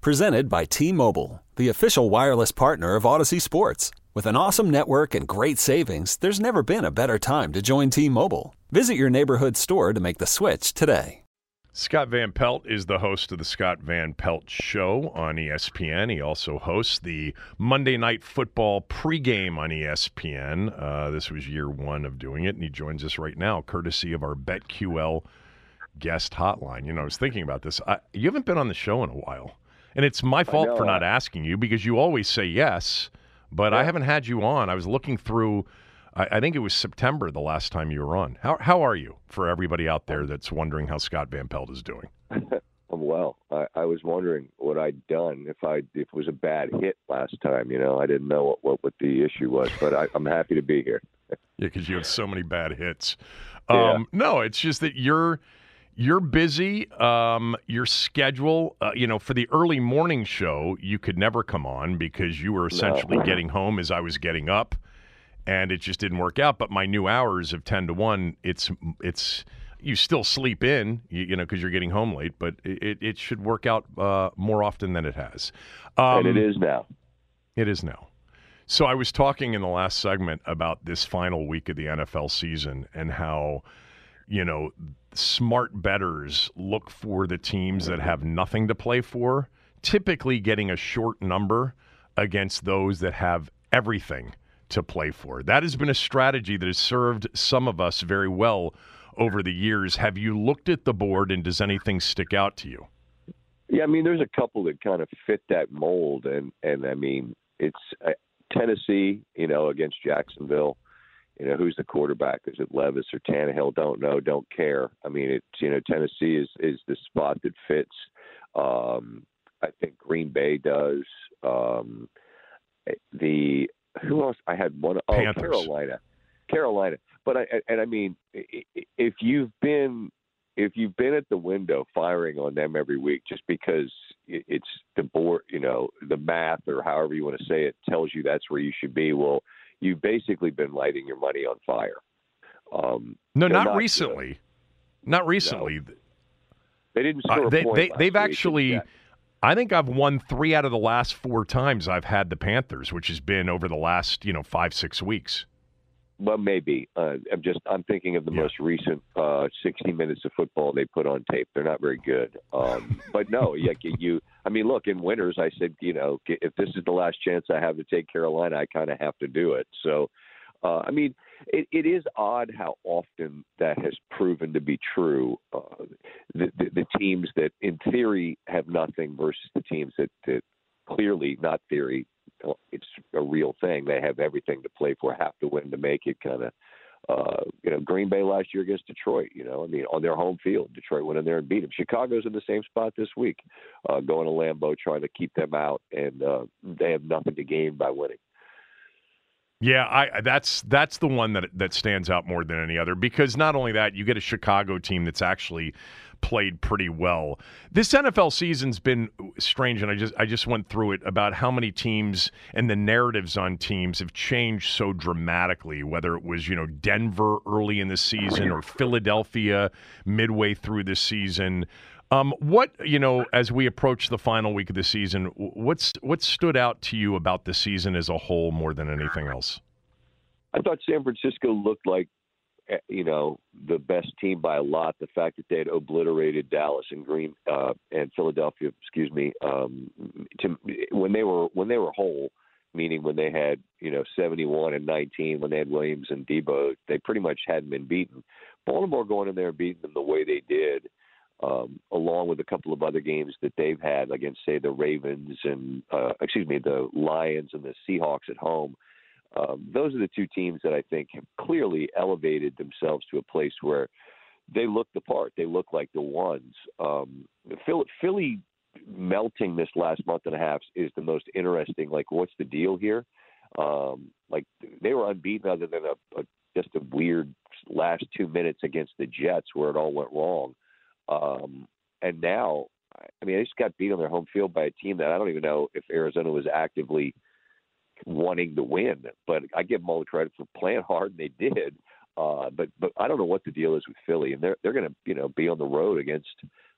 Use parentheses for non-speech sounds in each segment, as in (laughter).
Presented by T Mobile, the official wireless partner of Audacy Sports. With an awesome network and great savings, there's never been a better time to join T Mobile. Visit your neighborhood store to make the switch today. Scott Van Pelt is the host of the Scott Van Pelt Show on ESPN. He also hosts the Monday Night Football pregame on ESPN. Uh, this was year one of doing it, and he joins us right now, courtesy of our BetQL guest hotline. You know, I was thinking about this. I, you haven't been on the show in a while, and it's my fault know, for not asking you because you always say yes, but I haven't had you on. I was looking through. I, I think it was September the last time you were on. How how are you? For everybody out there that's wondering how Scott Van Pelt is doing. (laughs) I'm well. I, I was wondering what I'd done if I if it was a bad hit last time. You know, I didn't know what what, what the issue was, but I, I'm happy to be here. (laughs) Yeah, because you have so many bad hits. Yeah. Um, No, it's just that you're you're busy. Um, your schedule, uh, you know, for the early morning show, you could never come on because you were essentially getting home as I was getting up, and it just didn't work out. But my new hours of ten to one, it's it's you still sleep in, you, you know, because you're getting home late, but it, it should work out uh, more often than it has. Um, and it is now. it is now. So I was talking in the last segment about this final week of the NFL season and how, you know, smart betters look for the teams that have nothing to play for, typically getting a short number against those that have everything to play for. That has been a strategy that has served some of us very well over the years. Have you looked at the board and does anything stick out to you? Yeah, I mean, there's a couple that kind of fit that mold, and and I mean, it's uh, Tennessee, you know, against Jacksonville. You know, who's the quarterback? Is it Levis or Tannehill? Don't know, don't care. I mean, it's you know, Tennessee is is the spot that fits. Um, I think Green Bay does. Um, the who else? I had one. Oh, Panthers. Carolina, Carolina. But I and I mean, if you've been if you've been at the window firing on them every week just because it's the board, you know, the math or however you want to say it tells you that's where you should be. Well, you've basically been lighting your money on fire. Um, No, not, not good. recently. Not recently. They didn't Uh, score a they, point they, week. actually. I think I've won three out of the last four times I've had the Panthers, which has been over the last, you know, five, six weeks. Well, maybe. Uh, I'm just I'm thinking of the Yeah. most recent uh, 60 minutes of football they put on tape. They're not very good. Um, but no, yeah, you. I mean, look, in winters, I said, you know, if this is the last chance I have to take Carolina, I kind of have to do it. So, uh, I mean, it, it is odd how often that has proven to be true. Uh, the, the, the teams that, in theory, have nothing versus the teams that, that clearly, not theory, it's a real thing. They have everything to play for, have to win to make it. Kind of, uh, you know, Green Bay last year against Detroit. You know, I mean, on their home field, Detroit went in there and beat them. Chicago's in the same spot this week, uh, going to Lambeau trying to keep them out, and uh, they have nothing to gain by winning. Yeah, I that's that's the one that that stands out more than any other because not only that, you get a Chicago team that's actually played pretty well. This NFL season's been strange and I just I just went through it about how many teams and the narratives on teams have changed so dramatically whether it was, you know, Denver early in the season or Philadelphia midway through the season. Um, what you know, as we approach the final week of the season, what's what stood out to you about the season as a whole more than anything else? I thought San Francisco looked like, eh, you know, the best team by a lot. The fact that they had obliterated Dallas and Green uh, and Philadelphia, excuse me, um, to, when they were when they were whole, meaning when they had you know 71 and 19, when they had Williams and Deebo, they pretty much hadn't been beaten. Baltimore going in there and beating them the way they did. Um, along with a couple of other games that they've had against, say, the Ravens and uh, excuse me, the Lions and the Seahawks at home um, those are the two teams that I think have clearly elevated themselves to a place where they look the part. They look like the ones. Um, Philly, Philly melting this last month and a half is the most interesting. Like, what's the deal here? Um, like they were unbeaten other than a, a just a weird last two minutes against the Jets where it all went wrong. Um, and now, I mean, they just got beat on their home field by a team that I don't even know if Arizona was actively wanting to win. But I give them all the credit for playing hard, and they did. Uh, but but I don't know what the deal is with Philly, and they're they're going to you know be on the road against,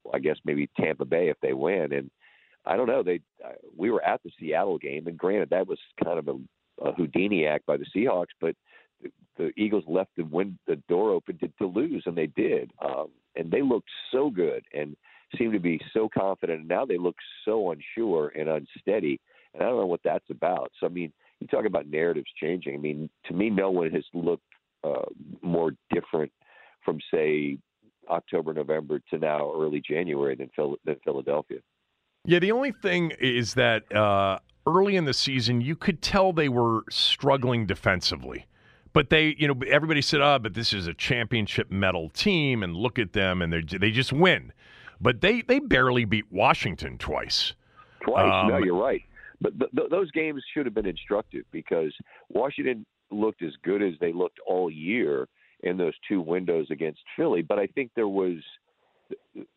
well, I guess maybe Tampa Bay if they win, and I don't know. They uh, we were at the Seattle game, and granted that was kind of a, a Houdini act by the Seahawks, but the, the Eagles left the win the door open to, to lose, and they did, um, and they looked so good and seemed to be so confident, and now they look so unsure and unsteady, and I don't know what that's about. So I mean, you talk about narratives changing. I mean, to me, no one has looked uh, more different from say October, November to now early January than, Phil- than Philadelphia. Yeah, the only thing is that uh, early in the season, you could tell they were struggling defensively. But they, you know, everybody said, "Oh, but this is a championship medal team, and look at them, and they they just win." But they they barely beat Washington twice. Twice? Um, no, you're right. But th- th- those games should have been instructive because Washington looked as good as they looked all year in those two windows against Philly. But I think there was,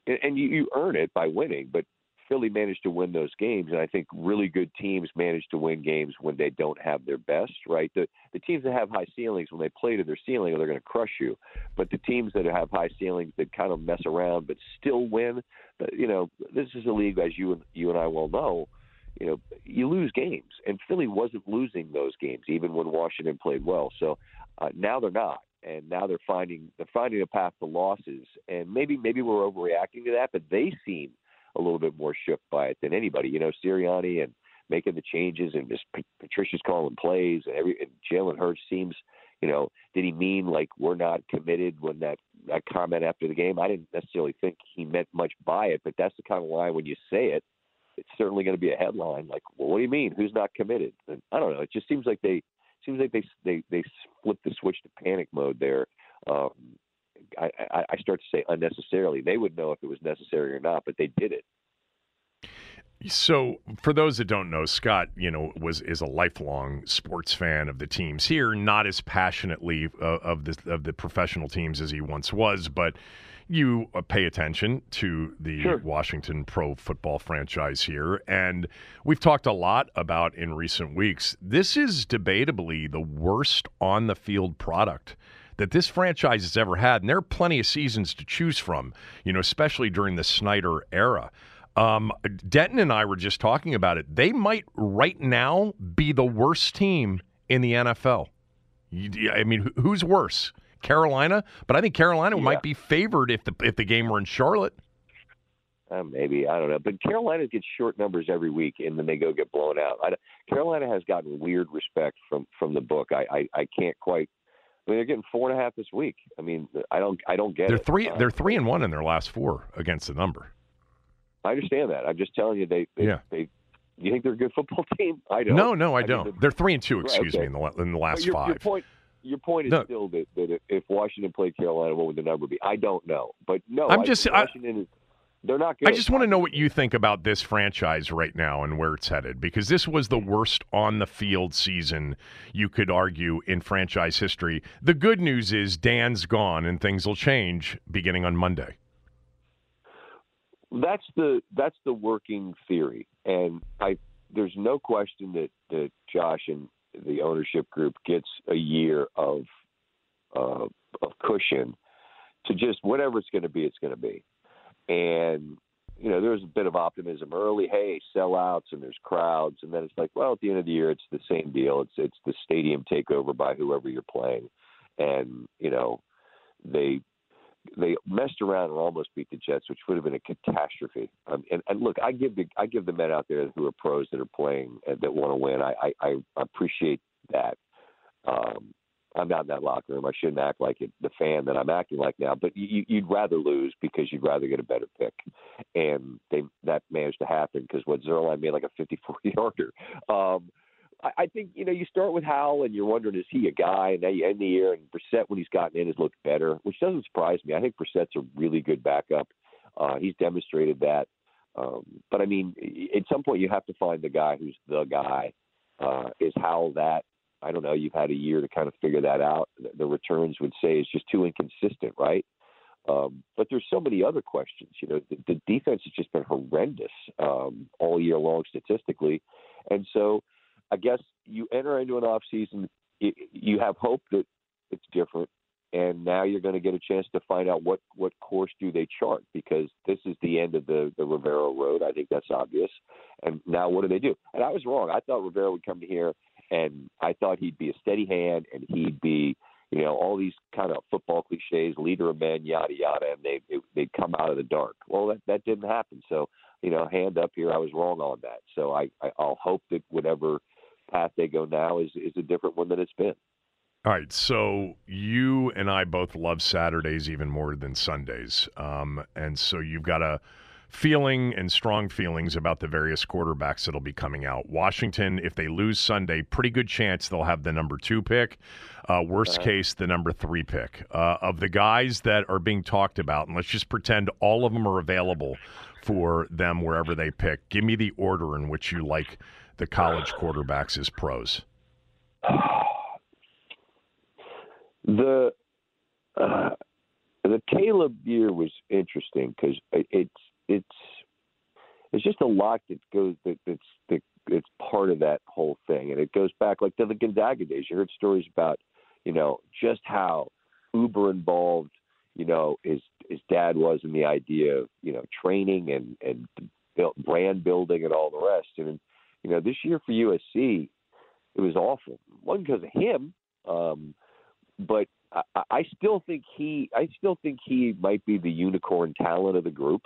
and you, you earn it by winning, but Philly managed to win those games, and I think really good teams manage to win games when they don't have their best. Right, the the teams that have high ceilings when they play to their ceiling, they're going to crush you. But the teams that have high ceilings that kind of mess around but still win, you know, this is a league as you and you and I well know you know, you lose games, and Philly wasn't losing those games even when Washington played well. So uh, now they're not, and now they're finding they're finding a path to losses, and maybe maybe we're overreacting to that, but they seem a little bit more shook by it than anybody. You know, Sirianni and making the changes, and just Patricia's calling plays, and every and Jalen Hurts seems. You know, did he mean like we're not committed when that that comment after the game? I didn't necessarily think he meant much by it, but that's the kind of line when you say it it's certainly going to be a headline. Like, well, what do you mean? Who's not committed? And I don't know. It just seems like they seems like they they they flipped the switch to panic mode there. Um, I, I, I start to say unnecessarily. They would know if it was necessary or not, but they did it. So, for those that don't know, Scott, you know, was is a lifelong sports fan of the teams here, not as passionately uh, of the of the professional teams as he once was, but you uh, pay attention to the sure. Washington pro football franchise here. And we've talked a lot about in recent weeks. This is debatably the worst on the field product that this franchise has ever had. And there are plenty of seasons to choose from, you know, especially during the Snyder era. Um, Denton and I were just talking about it. They might right now be the worst team in the NFL. I mean, who's worse? Carolina, but I think Carolina yeah. might be favored if the if the game were in Charlotte. Uh, maybe I don't know, but Carolina gets short numbers every week, and then they go get blown out. I, Carolina has gotten weird respect from from the book. I, I I can't quite. I mean, they're getting four and a half this week. I mean, I don't I don't get they're it. three uh, they're three and one in their last four against the number. I understand that. I'm just telling you they, they yeah. they you think they're a good football (laughs) team? I don't. No, no, I, I don't. Mean, they're, they're, three and two. Excuse right, okay. me in the in the last your, five. Your point, your point is no. still that, that if Washington played Carolina, what would the number be? I don't know, but no, I'm just Washington I, is. They're not good. I just want to know what you think about this franchise right now and where it's headed because this was the worst on the field season you could argue in franchise history. The good news is Dan's gone and things will change beginning on Monday. That's the that's the working theory, and I there's no question that that Josh and the ownership group gets a year of uh, of cushion to just whatever it's going to be, it's going to be. And you know, there's a bit of optimism early. Hey, sellouts and there's crowds, and then it's like, well, at the end of the year, it's the same deal. It's it's the stadium takeover by whoever you're playing, and you know, they they messed around and almost beat the Jets, which would have been a catastrophe. Um, and, and look, I give the I give the men out there who are pros that are playing and that want to win. I, I, I appreciate that. Um, I'm not in that locker room. I shouldn't act like it, the fan that I'm acting like now. But you, you'd rather lose because you'd rather get a better pick, and they that managed to happen because what Zuerlein made like a 54 (laughs) yarder. Um, I, think you know you start with Howell and you're wondering is he a guy, and now you end the year and Brissett when he's gotten in has looked better, which doesn't surprise me. I think Brissett's a really good backup. Uh, he's demonstrated that. Um, but I mean, at some point, you have to find the guy who's the guy. Uh, is how that I don't know. You've had a year to kind of figure that out. The returns would say it's just too inconsistent, right? Um, but there's so many other questions. You know, the, the defense has just been horrendous um, all year long statistically, and so I guess you enter into an off season. You have hope that it's different, and now you're going to get a chance to find out what what course do they chart because this is the end of the the Rivera road. I think that's obvious. And now what do they do? And I was wrong. I thought Rivera would come here, and I thought he'd be a steady hand, and he'd be you know all these kind of football cliches, leader of men, yada yada, and they they come out of the dark. Well, that that didn't happen. So you know, hand up here, I was wrong on that. So I, I I'll hope that whatever path they go now is is a different one than it's been. All right, so you and I both love Saturdays even more than Sundays, um, and so you've got a feeling and strong feelings about the various quarterbacks that'll be coming out. Washington, if they lose Sunday, pretty good chance they'll have the number two pick. Uh, worst case, the number three pick. Uh, of the guys that are being talked about, and let's just pretend all of them are available for them wherever they pick. Give me the order in which you like the college quarterbacks as pros. (sighs) The uh, the Caleb year was interesting because it's it's it's just a lot that goes that that's that it's part of that whole thing, and it goes back like to the Gonzaga days. You heard stories about you know just how uber involved you know his his dad was in the idea of you know training and and build, brand building and all the rest. And you know this year for USC, it was awful. Wasn't because of him. Um, but I, I still think he I still think he might be the unicorn talent of the group.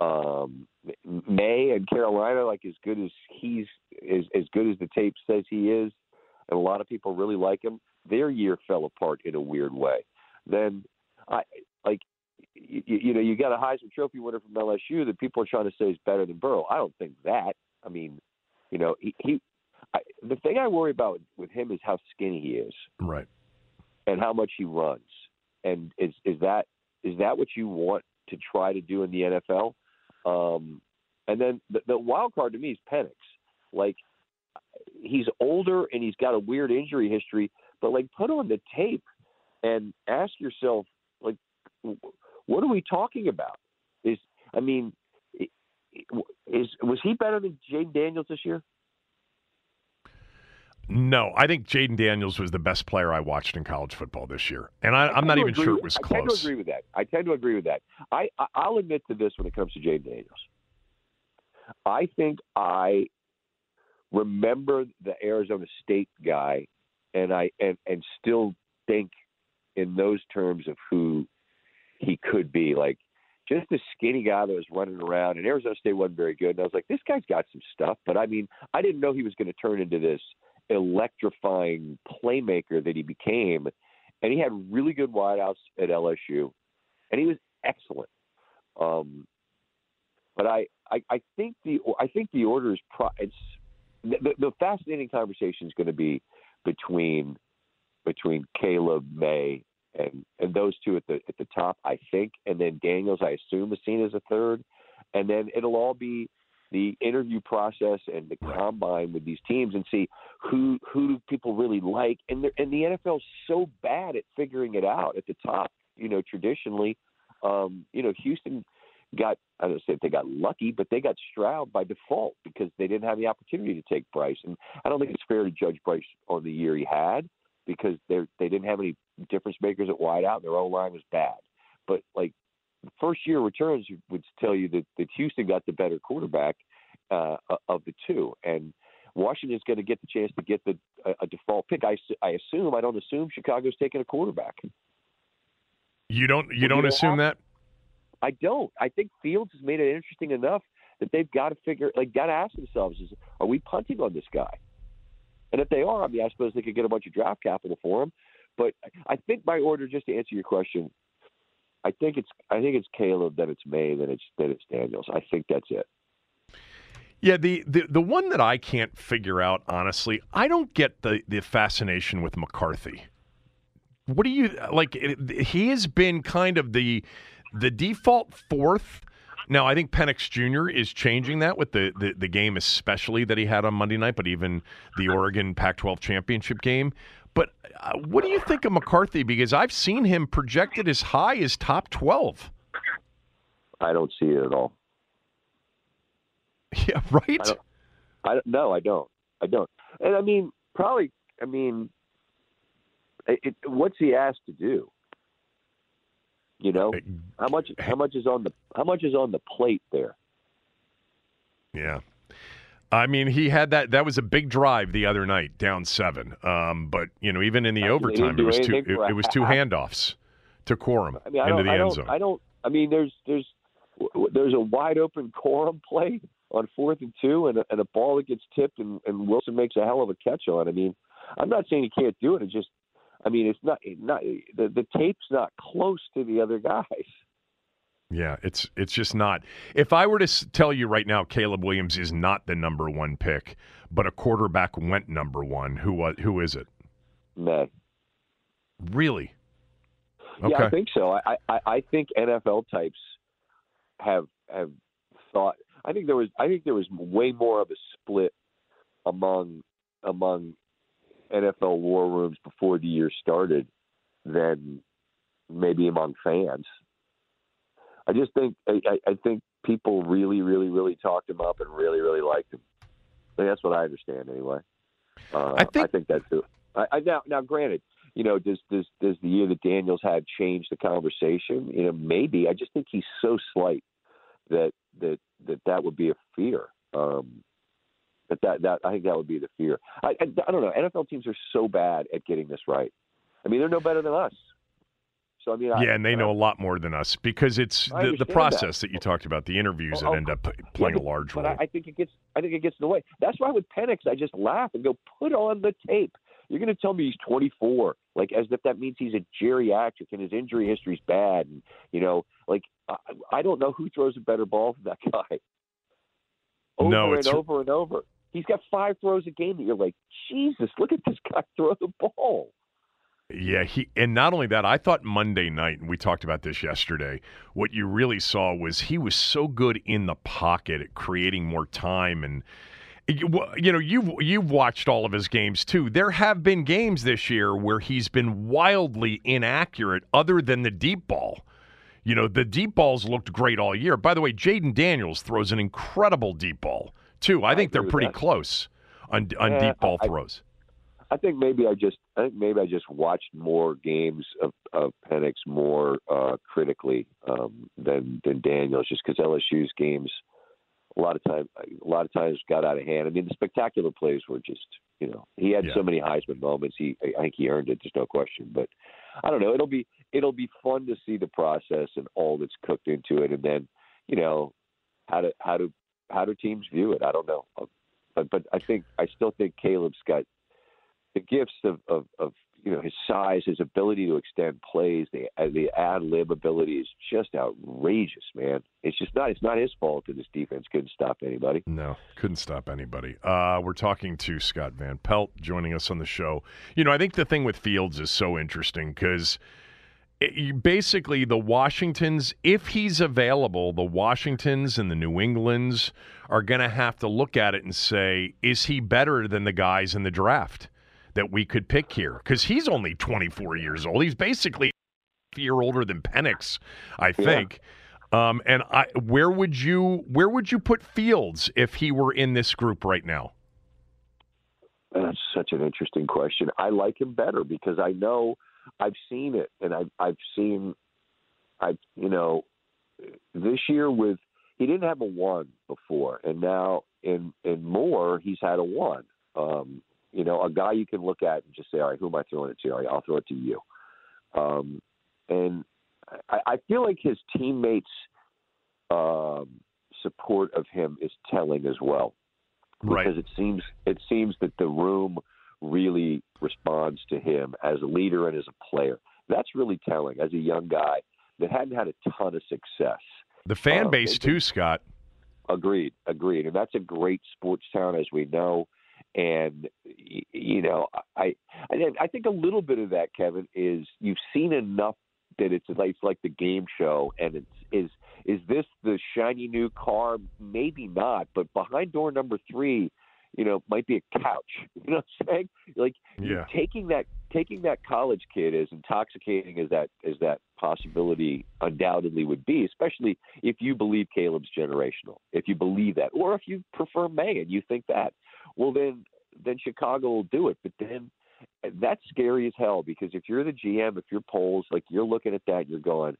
Um, Maye and Carolina, like as good as he's as as good as the tape says he is, and a lot of people really like him. Their year fell apart in a weird way. Then I like you, you know you got a Heisman Trophy winner from LSU that people are trying to say is better than Burrow. I don't think that. I mean, you know, he, he I, the thing I worry about with him is how skinny he is. Right and how much he runs. And is is that is that what you want to try to do in the NFL? Um, and then the, the wild card to me is Penix. Like he's older and he's got a weird injury history, but like put on the tape and ask yourself, like, what are we talking about? Is I mean, is was he better than Jayden Daniels this year? No, I think Jayden Daniels was the best player I watched in college football this year, and I, am not even sure it was I close. I tend to agree with that. I tend to agree with that. I, I will admit to this when it comes to Jayden Daniels. I think I remember the Arizona State guy, and I and and still think in those terms of who he could be. Like just a skinny guy that was running around, and Arizona State wasn't very good. And I was like, this guy's got some stuff, but I mean, I didn't know he was going to turn into this electrifying playmaker that he became. And he had really good wideouts at LSU, and he was excellent. Um, but I, I, I think the I think the order is pro, it's the, the fascinating conversation is going to be between between Caleb Maye and and those two at the at the top, I think, and then Daniels, I assume, is seen as a third, and then it'll all be the interview process and the combine with these teams and see who who do people really like. And the, and the NFL's so bad at figuring it out at the top. You know, traditionally, um, you know, Houston got I don't say if they got lucky, but they got Stroud by default because they didn't have the opportunity to take Bryce. And I don't think it's fair to judge Bryce on the year he had because they they didn't have any difference makers at wide out. Their O line was bad. But like first year returns would tell you that, that Houston got the better quarterback uh, of the two, and Washington's going to get the chance to get the a, a default pick. I, I assume I don't assume Chicago's taking a quarterback. You don't you don't assume that? I don't. I think Fields has made it interesting enough that they've got to figure like got to ask themselves is are we punting on this guy? And if they are, I mean, I suppose they could get a bunch of draft capital for him. But I think my order, just to answer your question, I think it's I think it's Caleb, then it's Maye, then it's then it's Daniels. I think that's it. Yeah, the, the the one that I can't figure out honestly, I don't get the the fascination with McCarthy. What do you like? He has been kind of the the default fourth Now, I think Penix Jr. is changing that with the, the, the game, especially that he had on Monday night, but even the Oregon Pac 12 championship game. But uh, what do you think of McCarthy? Because I've seen him projected as high as top 12. I don't see it at all. (laughs) Yeah, right? I don't, I, no, I don't. I don't. And I mean, probably, I mean, it, what's he asked to do? You know, how much how much is on the how much is on the plate there? Yeah. I mean, he had that. That was a big drive the other night, down seven. Um, but you know, even in the overtime, it was two. It, it, was two handoffs to Corum I mean, into the end zone. I don't. I mean, there's there's there's a wide open Corum play on fourth and two, and a, and a ball that gets tipped, and, and Wilson makes a hell of a catch on. I mean, I'm not saying he can't do it. It's just I mean, it's not not the the tape's not close to the other guys. Yeah, it's it's just not. If I were to tell you right now, Caleb Williams is not the number one pick, but a quarterback went number one. Who was? Who is it? Ned. Really? Okay. Yeah, I think so. I, I I think NFL types have have thought. I think there was I think there was way more of a split among among NFL war rooms before the year started than maybe among fans. I just think I, I think people really, really, really talked him up and really, really liked him. I that's what I understand anyway. Uh, I think I think that's it. I, I, now, now, granted, you know, does does does the year that Daniels had change the conversation? You know, maybe. I just think he's so slight that that that that would be a fear. Um, but that that I think that would be the fear. I, I, I don't know. NFL teams are so bad at getting this right. I mean, they're no better than us. So I mean, yeah, I, and they know a lot more than us because it's the, the process that. that. you talked about, the interviews oh, that end up playing yeah, a large but role. I, I think it gets, I think it gets in the way. That's why with Penix, I just laugh and go, put on the tape. You're going to tell me he's 24, like as if that means he's a geriatric and his injury history's bad, and you know, like I, I don't know who throws a better ball than that (laughs) guy. Over no, and over and over. He's got five throws a game that you're like, Jesus, look at this guy (laughs) throw the ball. Yeah, he and not only that, I thought Monday night, and we talked about this yesterday. What you really saw was he was so good in the pocket at creating more time, and you know you've you've watched all of his games too. There have been games this year where he's been wildly inaccurate, other than the deep ball. You know, the deep balls looked great all year. By the way, Jayden Daniels throws an incredible deep ball too. I, I think they're pretty close on on deep ball I, throws. I think maybe I just I think maybe I just watched more games of, of Penix more uh, critically um, than than Daniels, just because LSU's games a lot of time a lot of times got out of hand. I mean, the spectacular plays were just you know he had yeah. so many Heisman moments. He I think he earned it, there's no question. But I don't know. It'll be it'll be fun to see the process and all that's cooked into it, and then you know how to how to how do teams view it? I don't know, but but I think I still think Caleb's got the gifts of of, of you know his size, his ability to extend plays, the uh, the ad lib ability is just outrageous, man. It's just not it's not his fault that this defense couldn't stop anybody. No, couldn't stop anybody. Uh, we're talking to Scott Van Pelt joining us on the show. You know, I think the thing with Fields is so interesting because basically the Washingtons, if he's available, the Washingtons and the New Englands are going to have to look at it and say, is he better than the guys in the draft that we could pick here? Because he's only 24 years old. He's basically a year older than Penix, I think. Yeah. Um, and I, where would you where would you put Fields if he were in this group right now? That's such an interesting question. I like him better because I know – I've seen it, and I've I've seen, I you know, this year with he didn't have a one before, and now in in more he's had a one. Um, you know, a guy you can look at and just say, all right, who am I throwing it to? All right, I'll throw it to you. Um, and I, I feel like his teammates' um, support of him is telling as well, because right. it seems it seems that the room really responds to him as a leader and as a player. That's really telling as a young guy that hadn't had a ton of success. The fan um, base, too, Scott. Agreed, agreed. And that's a great sports town, as we know. And you know, I I think a little bit of that, Kevin, is you've seen enough that it's like it's like the game show, and it's is is this the shiny new car? Maybe not, but behind door number three, you know, might be a couch. (laughs) You know what I'm saying? Like Yeah. taking that taking that college kid as intoxicating as that as that possibility undoubtedly would be, especially if you believe Caleb's generational, if you believe that, or if you prefer Maye and you think that, well then then Chicago will do it. But then that's scary as hell because if you're the GM, if you're Poles, like you're looking at that, and you're going,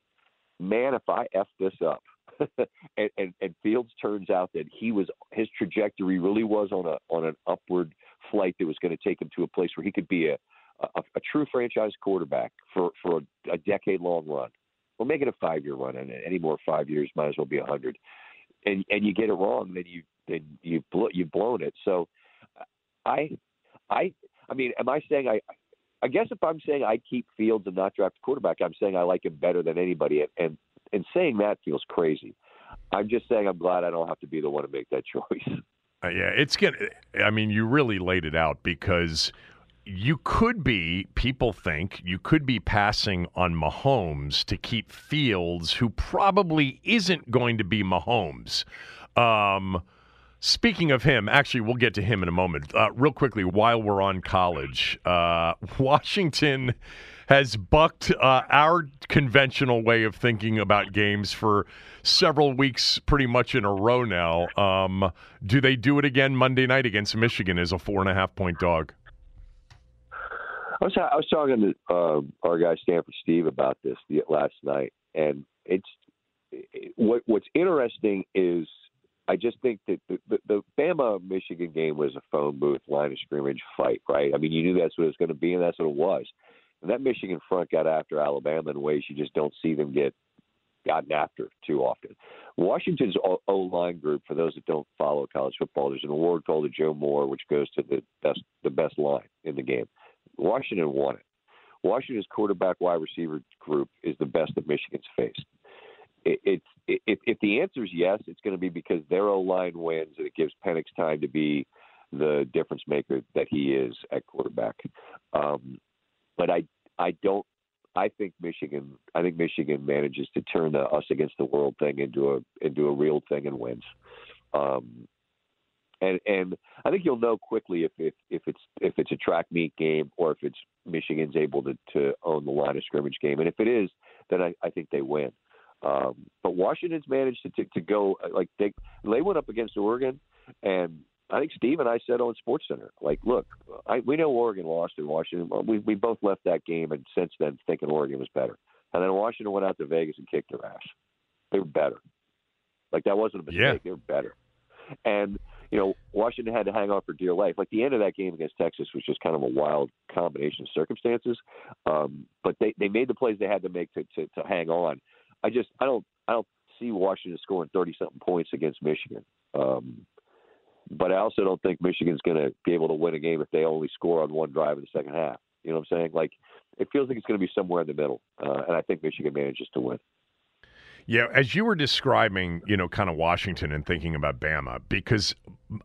man, if I f this up, (laughs) and, and and Fields turns out that he was his trajectory really was on a on an upward flight that was going to take him to a place where he could be a a, a true franchise quarterback for for a, a decade long run. We'll make it a five year run, and any more five years might as well be a hundred. And and you get it wrong, then you then you you've blown it. So, I I I mean, am I saying I? I guess if I'm saying I keep Fields and not draft a quarterback, I'm saying I like him better than anybody, and and, and saying that feels crazy. I'm just saying I'm glad I don't have to be the one to make that (laughs) choice. Uh, yeah, it's gonna. I mean, you really laid it out because you could be. People think you could be passing on Mahomes to keep Fields, who probably isn't going to be Mahomes. Um, speaking of him, actually, we'll get to him in a moment. Uh, real quickly, while we're on college, uh, (laughs) Washington has bucked uh, our conventional way of thinking about games for several weeks, pretty much in a row now. Um, do they do it again Monday night against Michigan as a four and a half point dog? I was I was talking to um, our guy Stanford Steve about this last night, and it's it, what what's interesting is I just think that the, the, the Bama Michigan game was a phone booth line of scrimmage fight, right? I mean, you knew that's what it was going to be, and that's what it was. And that Michigan front got after Alabama in ways you just don't see them get gotten after too often. Washington's O line group, for those that don't follow college football, there's an award called the Joe Moore, which goes to the best the best line in the game. Washington won it. Washington's quarterback wide receiver group is the best that Michigan's faced. It, it's it, if, if the answer is yes, it's going to be because their O line wins and it gives Penix time to be the difference maker that he is at quarterback. Um, but I I don't I think Michigan I think Michigan manages to turn the us against the world thing into a into a real thing and wins. Um, and and I think you'll know quickly if, if if it's if it's a track meet game or if it's Michigan's able to to own the line of scrimmage game. And if it is, then I, I think they win. Um, but Washington's managed to, to to go like they they went up against Oregon, and I think Steve and I said on Sports Center, like, look, I, we know Oregon lost in Washington. We we both left that game, and since then thinking Oregon was better. And then Washington went out to Vegas and kicked their ass. They were better. Like that wasn't a mistake. Yeah. They were better. And you know, Washington had to hang on for dear life. Like the end of that game against Texas was just kind of a wild combination of circumstances. Um, but they, they made the plays they had to make to, to, to hang on. I just I don't I don't see Washington scoring thirty something points against Michigan. Um, but I also don't think Michigan's going to be able to win a game if they only score on one drive in the second half. You know what I'm saying? Like it feels like it's going to be somewhere in the middle, uh, and I think Michigan manages to win. Yeah, as you were describing, you know, kind of Washington and thinking about Bama, because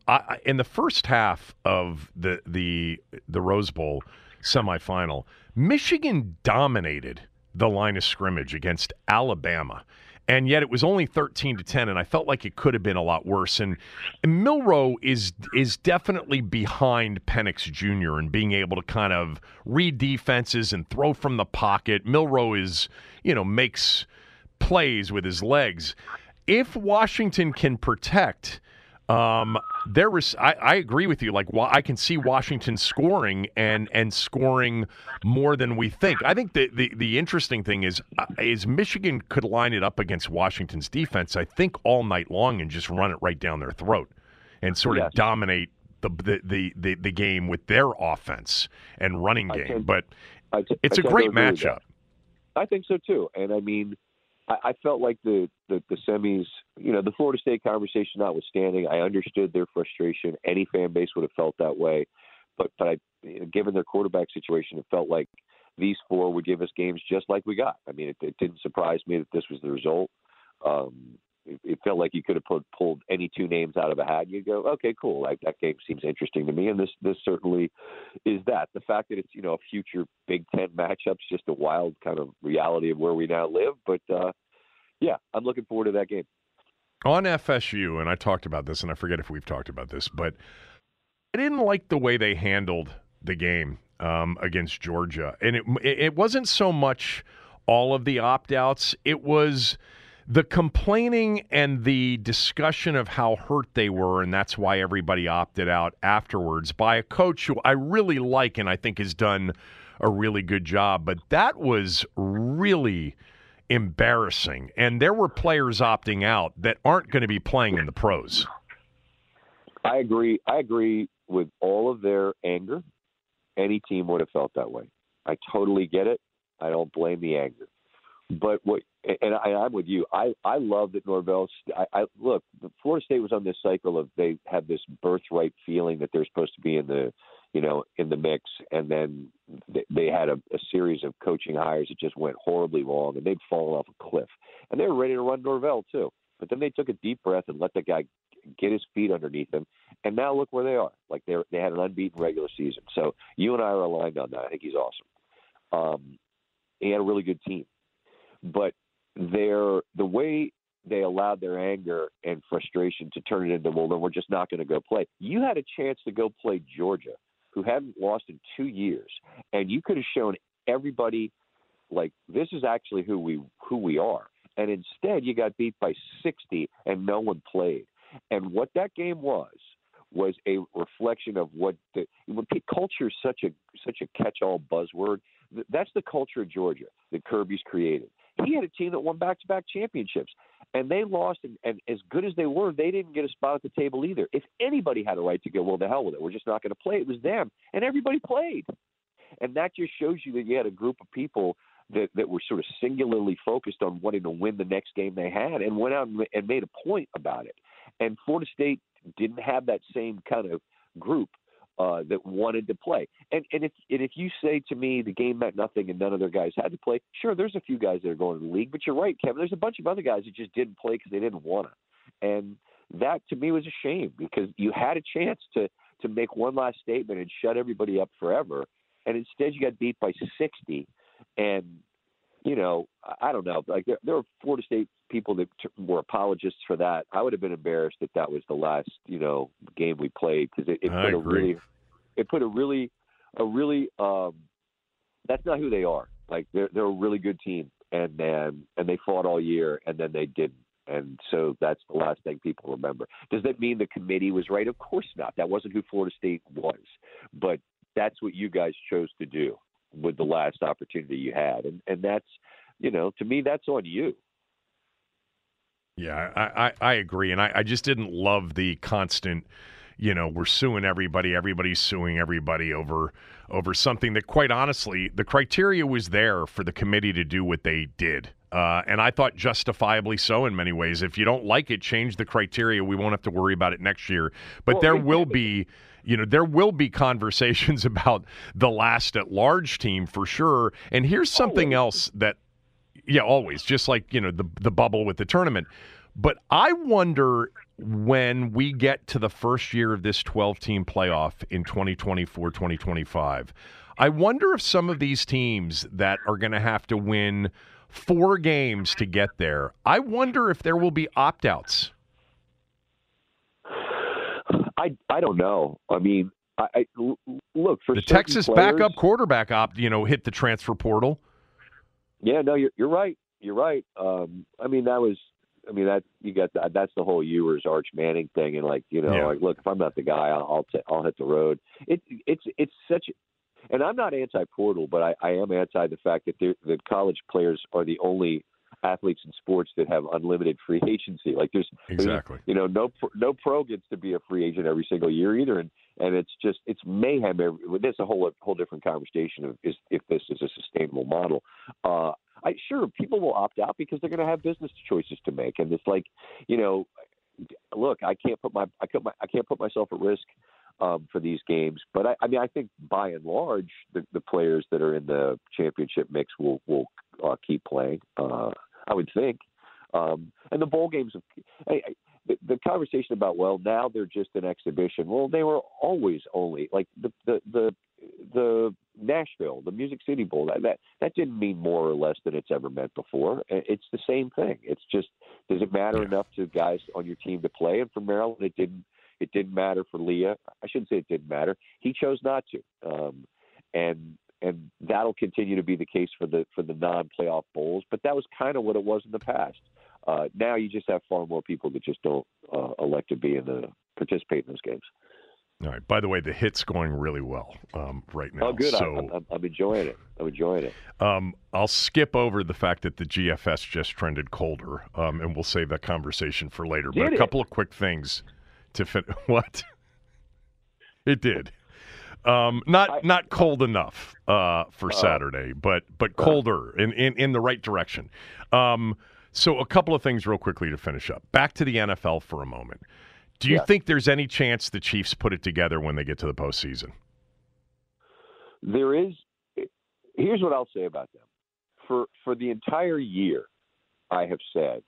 I, in the first half of the the the Rose Bowl semifinal, Michigan dominated the line of scrimmage against Alabama. And yet it was only 13 to 10 and I felt like it could have been a lot worse and, and Milroe is is definitely behind Penix Jr. and being able to kind of read defenses and throw from the pocket. Milroe is, you know, makes plays with his legs. If Washington can protect, um, there was. I, I agree with you. Like, I can see Washington scoring and and scoring more than we think. I think the the, the interesting thing is uh, is Michigan could line it up against Washington's defense. I think all night long and just run it right down their throat and sort of Yes. dominate. The, the, the, the, the game with their offense and running game, tend- but it's a great agree with that. matchup. I think so too. And I mean, I, I felt like the, the the semis, you know, the Florida State conversation notwithstanding, I understood their frustration. Any fan base would have felt that way, but but I, given their quarterback situation, it felt like these four would give us games just like we got. I mean, it, it didn't surprise me that this was the result. Um, it felt like you could have put, pulled any two names out of a hat. You go, okay, cool. Like, that game seems interesting to me, and this this certainly is that. The fact that it's you know a future Big Ten matchup's just a wild kind of reality of where we now live. But uh, yeah, I'm looking forward to that game. On FSU, and I talked about this, and I forget if we've talked about this, but I didn't like the way they handled the game um, against Georgia, and it it wasn't so much all of the opt outs. It was the complaining and the discussion of how hurt they were, and that's why everybody opted out afterwards by a coach who I really like and I think has done a really good job. But that was really embarrassing. And there were players opting out that aren't going to be playing in the pros. I agree. I agree with all of their anger. Any team would have felt that way. I totally get it. I don't blame the anger. But what and I, I'm with you. I I love that Norvell. I, I look. Florida State was on this cycle of they have this birthright feeling that they're supposed to be in the, you know, in the mix, and then they, they had a, a series of coaching hires that just went horribly wrong, and they'd fallen off a cliff, and they were ready to run Norvell too. But then they took a deep breath and let the guy get his feet underneath him, and now look where they are. Like they they had an unbeaten regular season. So you and I are aligned on that. I think he's awesome. Um, he had a really good team, but their the way they allowed their anger and frustration to turn it into well then we're just not going to go play. You had a chance to go play georgia who hadn't lost in two years and you could have shown everybody like this is actually who we who we are. And instead you got beat by 60 and no one played. And what that game was was a reflection of what the when culture is such a such a catch-all buzzword that's the culture of georgia that kirby's created he had a team that won back to back championships, and they lost. And, and as good as they were, they didn't get a spot at the table either. If anybody had a right to go, well, the hell with it, we're just not going to play. It was them, and everybody played. And that just shows you that you had a group of people that, that were sort of singularly focused on wanting to win the next game they had and went out and made a point about it. And Florida State didn't have that same kind of group uh, that wanted to play. And and if and if you say to me the game meant nothing and none of their guys had to play, sure, there's a few guys that are going to the league, but you're right, Kevin. There's a bunch of other guys that just didn't play because they didn't want to, and that to me was a shame because you had a chance to to make one last statement and shut everybody up forever, and instead you got beat by 60, and you know, I don't know. Like there, there were Florida State people that t- were apologists for that. I would have been embarrassed if that was the last, you know, game we played because it, it put a really, it put a really, a really, um, that's not who they are. Like they're they're a really good team, and then and they fought all year, and then they didn't. And so that's the last thing people remember. Does that mean the committee was right? Of course not. That wasn't who Florida State was. But that's what you guys chose to do with the last opportunity you had, and and that's you know to me that's on you. Yeah, I, I, I agree, and I, I just didn't love the constant. You know, we're suing everybody. Everybody's suing everybody over over something that, quite honestly, the criteria was there for the committee to do what they did. Uh, and I thought justifiably so in many ways. If you don't like it, change the criteria. We won't have to worry about it next year. But well, there will be you know, there will be conversations (laughs) about the last at large team for sure. And here's something else that, yeah, always, just like, you know, the, the bubble with the tournament. But I wonder when we get to the first year of this 12 team playoff in 2024, 2025, I wonder if some of these teams that are going to have to win four games to get there, I wonder if there will be opt outs. I I don't know. I mean, I, I look for the Texas players, backup quarterback op. You know, hit the transfer portal. Yeah, no, you're you're right. You're right. Um, I mean, that was. I mean that you got that. That's the whole Ewers Arch Manning thing, and like you know, yeah. like look, if I'm not the guy, I'll I'll, t- I'll hit the road. It it's it's such. And I'm not anti-portal, but I, I am anti the fact that that college players are the only athletes in sports that have unlimited free (laughs) agency. Like there's exactly, there's, you know, no no pro gets to be a free agent every single year either, and and it's just it's mayhem. Every, that's a whole whole different conversation of is if this is a sustainable model. Uh, I sure people will opt out because they're going to have business choices to make, and it's like, you know, look, I can't put my I can't my, I can't put myself at risk um, for these games. But I, I mean, I think by and large, the, the players that are in the championship mix will will uh, keep playing. Uh, I would think. Um, and the bowl games, I, I, the, the conversation about well now they're just an exhibition. Well, they were always only like the the the the Nashville, the Music City Bowl. That that that didn't mean more or less than it's ever meant before. It's the same thing. It's just does it matter Yeah. enough to guys on your team to play? And for Maryland, it didn't. It didn't matter for Taulia. I shouldn't say it didn't matter. He chose not to, um, and and that'll continue to be the case for the for the non-playoff bowls. But that was kind of what it was in the past. Uh, now you just have far more people that just don't uh, elect to be in the participate in those games. All right. By the way, the hit's going really well um, right now. oh, good! So I'm, I'm, I'm enjoying it. I'm enjoying it. um, I'll skip over the fact that the GFS just trended colder, um, and we'll save that conversation for later. but Did a it? couple of quick things to fin- (laughs) what it did. Um, not not cold enough uh, for Oh. Saturday, but but colder in, in, in the right direction. Um, so a couple of things real quickly to finish up. Back to the NFL for a moment. Do you Yeah. think there's any chance the Chiefs put it together when they get to the postseason? There is. Here's what I'll say about them. For for the entire year, I have said,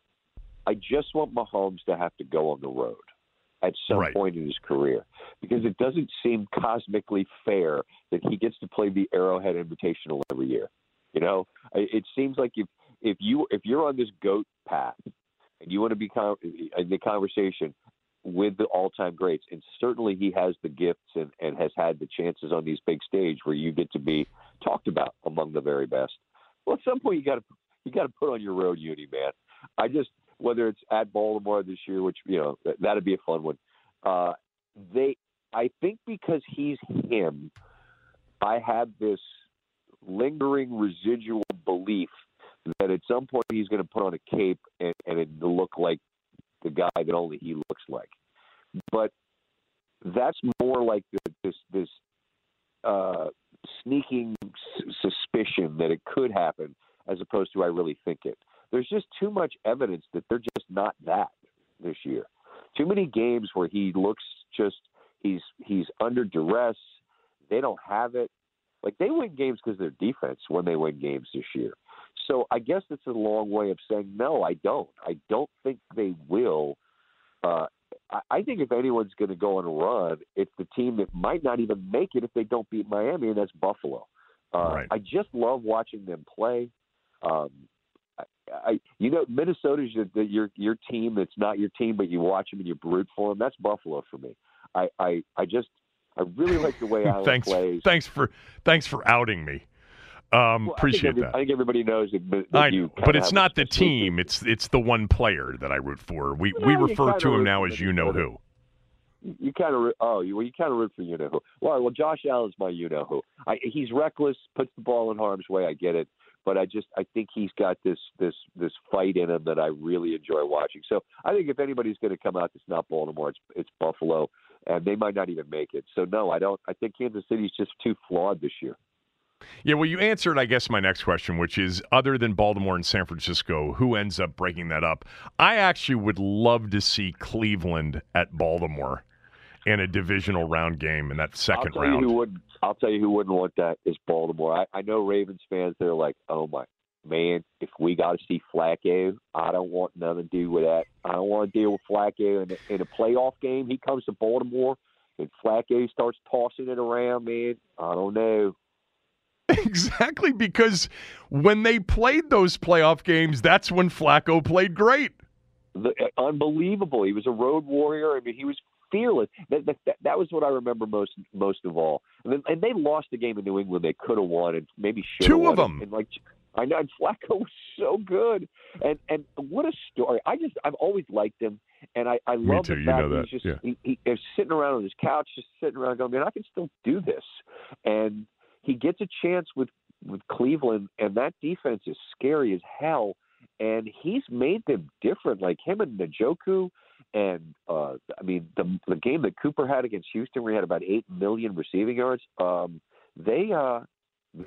I just want Mahomes to have to go on the road at some Right. point in his career because it doesn't seem cosmically fair that he gets to play the Arrowhead Invitational every year. You know, it seems like if if you if you're on this goat path and you want to be con- in the conversation with the all-time greats, and certainly he has the gifts and, and has had the chances on these big stage where you get to be talked about among the very best. Well, at some point you got to you got to put on your road uni, man. I just whether it's at Baltimore this year, which you know that, that'd be a fun one. Uh, they, I think, because he's him, I have this lingering residual belief that at some point he's going to put on a cape and, and it look like the guy that only he looks like. But that's more like the, this this uh, sneaking s- suspicion that it could happen, as opposed to I really think it. There's just too much evidence that they're just not that this year. Too many games where he looks just he's he's under duress. They don't have it. Like they win games because their defense when they win games this year. So I guess it's a long way of saying no. I don't. I don't think they will. Uh, I, I think if anyone's going to go on a run, it's the team that might not even make it if they don't beat Miami, and that's Buffalo. Uh, Right. I just love watching them play. Um, I, I, you know, Minnesota's your, your your team. It's not your team, but you watch them and you root for them. That's Buffalo for me. I, I, I just, I really like the way (laughs) Allen thanks, plays. thanks for thanks for outing me. Um, Well, I appreciate every- that. I think everybody knows that. that I you know, but it's not the team. It's it's the one player that I root for. We we refer to him now as you know who. you kind of oh you well you kind of root for you know who. Well, well, Josh Allen's my you know who. I, he's reckless, puts the ball in harm's way. I get it, but I just I think he's got this this this fight in him that I really enjoy watching. So I think if anybody's going to come out it's not Baltimore, it's it's Buffalo, and they might not even make it. So no, I don't. I think Kansas City's just too flawed this year. Yeah, well, you answered, I guess, my next question, which is other than Baltimore and San Francisco, who ends up breaking that up? I actually would love to see Cleveland at Baltimore in a divisional round game in that 2nd I'll tell round. you who would. I'll tell you who wouldn't want that is Baltimore. I, I know Ravens fans. They're like, oh my man, if we got to see Flacco, I don't want nothing to do with that. I don't want to deal with Flacco in, a- in a playoff game. He comes to Baltimore and Flacco starts tossing it around. Man, I don't know. (laughs) exactly, because when they played those playoff games, that's when Flacco played great. the, uh, unbelievable. He was a road warrior. I mean, he was fearless. That, that, that, was what I remember most most of all. And, then, and they lost the game in New England. They could have won and maybe should. Two of it. them. And like I know and Flacco (laughs) was so good. And and what a story. I just I've always liked him. And I, I love the You know that he's just Yeah. he, he sitting around on his couch, just sitting around going, man, I can still do this. And he gets a chance with with Cleveland, and that defense is scary as hell. And he's made them different, like him and Njoku. And uh, I mean, the the game that Cooper had against Houston, where he had about eight million receiving yards. Um, they, uh,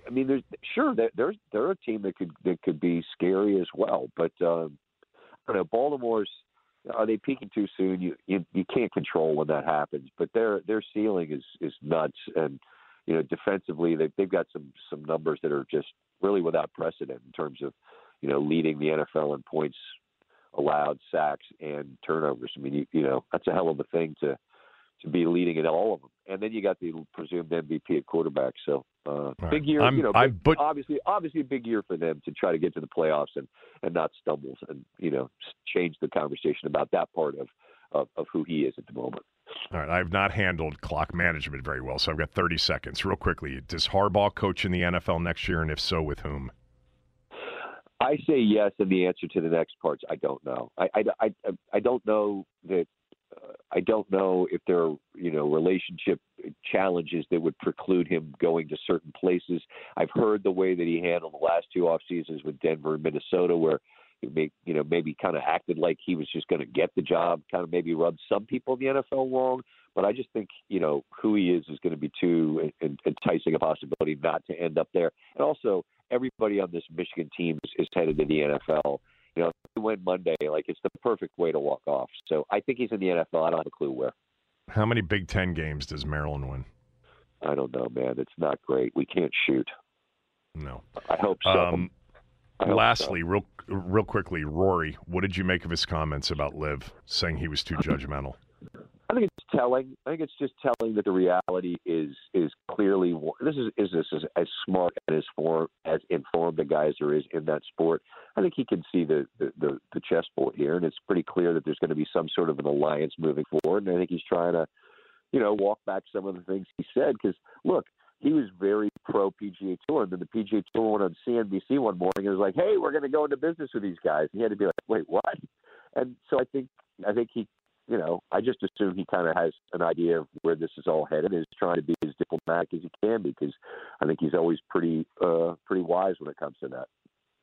I mean, there's sure they're they're, they're a team that could that could be scary as well. But um, I don't know, Baltimore's are they peaking too soon? You, you you can't control when that happens. But their their ceiling is is nuts, and you know defensively they they've got some some numbers that are just really without precedent in terms of you know leading the NFL in points allowed sacks and turnovers. I mean, you, you know, that's a hell of a thing to to be leading in all of them. And then you got the presumed MVP at quarterback. So uh, right. big year, I'm, you know, big, but, obviously, obviously a big year for them to try to get to the playoffs and and not stumble and you know change the conversation about that part of of, of who he is at the moment. All right, I've not handled clock management very well, so I've got 30 seconds. Real quickly, does Harbaugh coach in the NFL next year, and if so, with whom? I say yes, and the answer to the next part's I don't know. I I, I, I don't know that. Uh, I don't know if there are you know relationship challenges that would preclude him going to certain places. I've heard the way that he handled the last two off seasons with Denver and Minnesota, where he you know maybe kind of acted like he was just going to get the job, kind of maybe rubbed some people in the NFL wrong. But I just think you know who he is is going to be too enticing a possibility not to end up there. And also, everybody on this Michigan team is, is headed to the NFL. You know, if they win Monday, like it's the perfect way to walk off. So I think he's in the NFL. I don't have a clue where. How many Big Ten games does Maryland win? I don't know, man. It's not great. We can't shoot. No. I hope so. Um, I hope lastly, so. real real quickly, Rory, what did you make of his comments about Liv saying he was too judgmental? I think it's telling. I think it's just telling that the reality is is clearly this is is this as, as smart and as form as informed a guy as there is in that sport. I think he can see the the, the, the chessboard here, and it's pretty clear that there's going to be some sort of an alliance moving forward. And I think he's trying to, you know, walk back some of the things he said because look, he was very pro PGA Tour, and then the PGA Tour went on CNBC one morning and was like, "Hey, we're going to go into business with these guys." And he had to be like, "Wait, what?" And so I think I think he you know, I just assume he kind of has an idea of where this is all headed and is trying to be as diplomatic as he can because I think he's always pretty uh, pretty wise when it comes to that.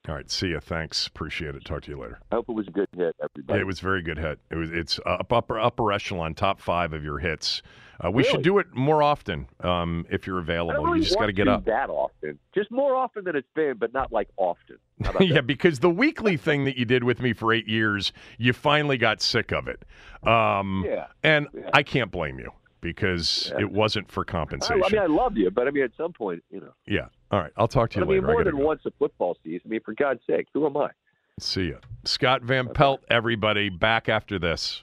All right, see you. Thanks, appreciate it. Talk to you later. I hope it was a good hit, everybody. Yeah, it was a very good hit. It was. It's up upper upper echelon, top five of your hits. Uh, we really? should do it more often um, if you're available. Really you just got to get up. That often, just more often than it's been, but not like often. (laughs) yeah, that? because the weekly thing that you did with me for eight years, you finally got sick of it. Um, yeah, and yeah. I can't blame you because yeah. it wasn't for compensation. I, I, mean, I love you, but I mean, at some point, you know. Yeah. All right. I'll talk to you I later. mean, more than go. once a football season. I mean, for God's sake, who am I? See you, Scott Van Pelt. Everybody, back after this.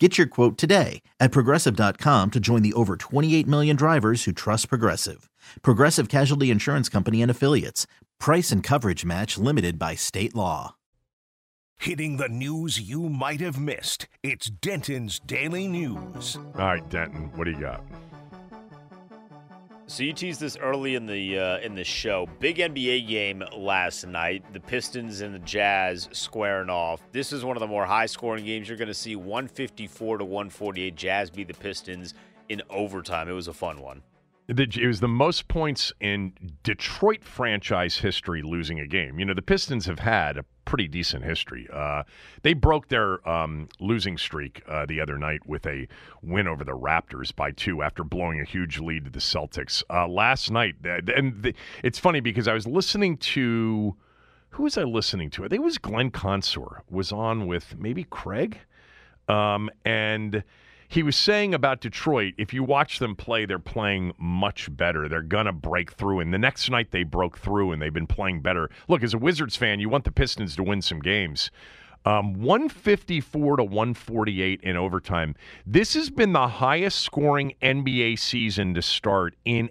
Get your quote today at progressive.com to join the over 28 million drivers who trust Progressive. Progressive Casualty Insurance Company and Affiliates. Price and coverage match limited by state law. Hitting the news you might have missed. It's Denton's Daily News. All right, Denton, what do you got? So you teased this early in the uh, in the show. Big NBA game last night. The Pistons and the Jazz squaring off. This is one of the more high scoring games. You're going to see 154 to 148. Jazz beat the Pistons in overtime. It was a fun one. It was the most points in Detroit franchise history losing a game. You know, the Pistons have had a pretty decent history. Uh, they broke their um, losing streak uh, the other night with a win over the Raptors by two after blowing a huge lead to the Celtics. Uh, last night, and the, it's funny because I was listening to who was I listening to? I think it was Glenn Consor was on with maybe Craig, um, and he was saying about Detroit, if you watch them play, they're playing much better. They're going to break through. And the next night they broke through and they've been playing better. Look, as a Wizards fan, you want the Pistons to win some games. Um, 154 to 148 in overtime. This has been the highest scoring NBA season to start in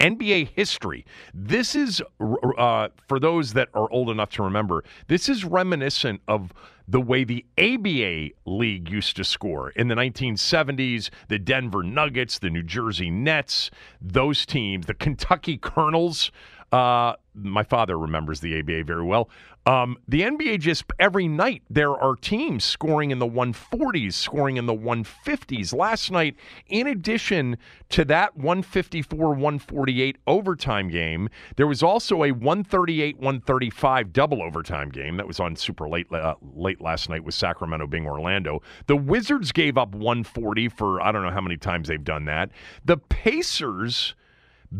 NBA history. This is, uh, for those that are old enough to remember, this is reminiscent of the way the ABA league used to score in the 1970s, the Denver Nuggets, the New Jersey Nets, those teams, the Kentucky Colonels. Uh, my father remembers the ABA very well. Um, the NBA just every night there are teams scoring in the 140s, scoring in the 150s. Last night, in addition to that 154 148 overtime game, there was also a 138 135 double overtime game that was on super late uh, late last night with Sacramento being Orlando. The Wizards gave up 140 for I don't know how many times they've done that. The Pacers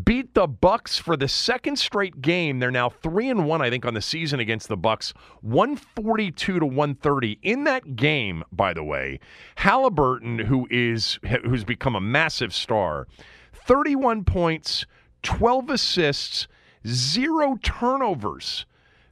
beat the Bucks for the second straight game. They're now 3 and 1 I think on the season against the Bucks, 142 to 130. In that game, by the way, Halliburton who is who's become a massive star, 31 points, 12 assists, 0 turnovers.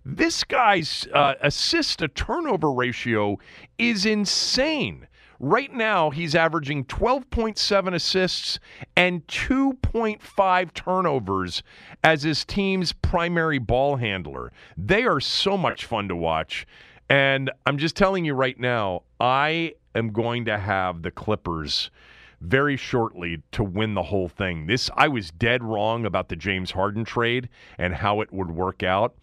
This guy's uh, assist to turnover ratio is insane. Right now, he's averaging 12.7 assists and 2.5 turnovers as his team's primary ball handler. They are so much fun to watch. And I'm just telling you right now, I am going to have the Clippers very shortly to win the whole thing. This I was dead wrong about the James Harden trade and how it would work out.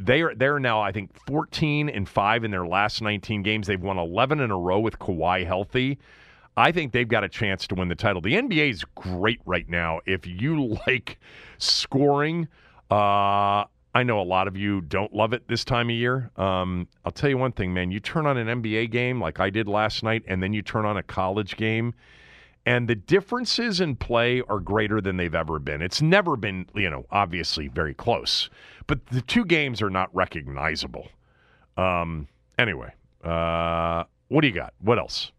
They are they're now I think 14 and 5 in their last 19 games. They've won 11 in a row with Kawhi healthy. I think they've got a chance to win the title. The NBA is great right now. If you (laughs) like scoring, uh, I know a lot of you don't love it this time of year. Um, I'll tell you one thing, man. You turn on an NBA game like I did last night, and then you turn on a college game and the differences in play are greater than they've ever been. It's never been, you know, obviously very close, but the two games are not recognizable. Um, anyway, uh, what do you got? What else?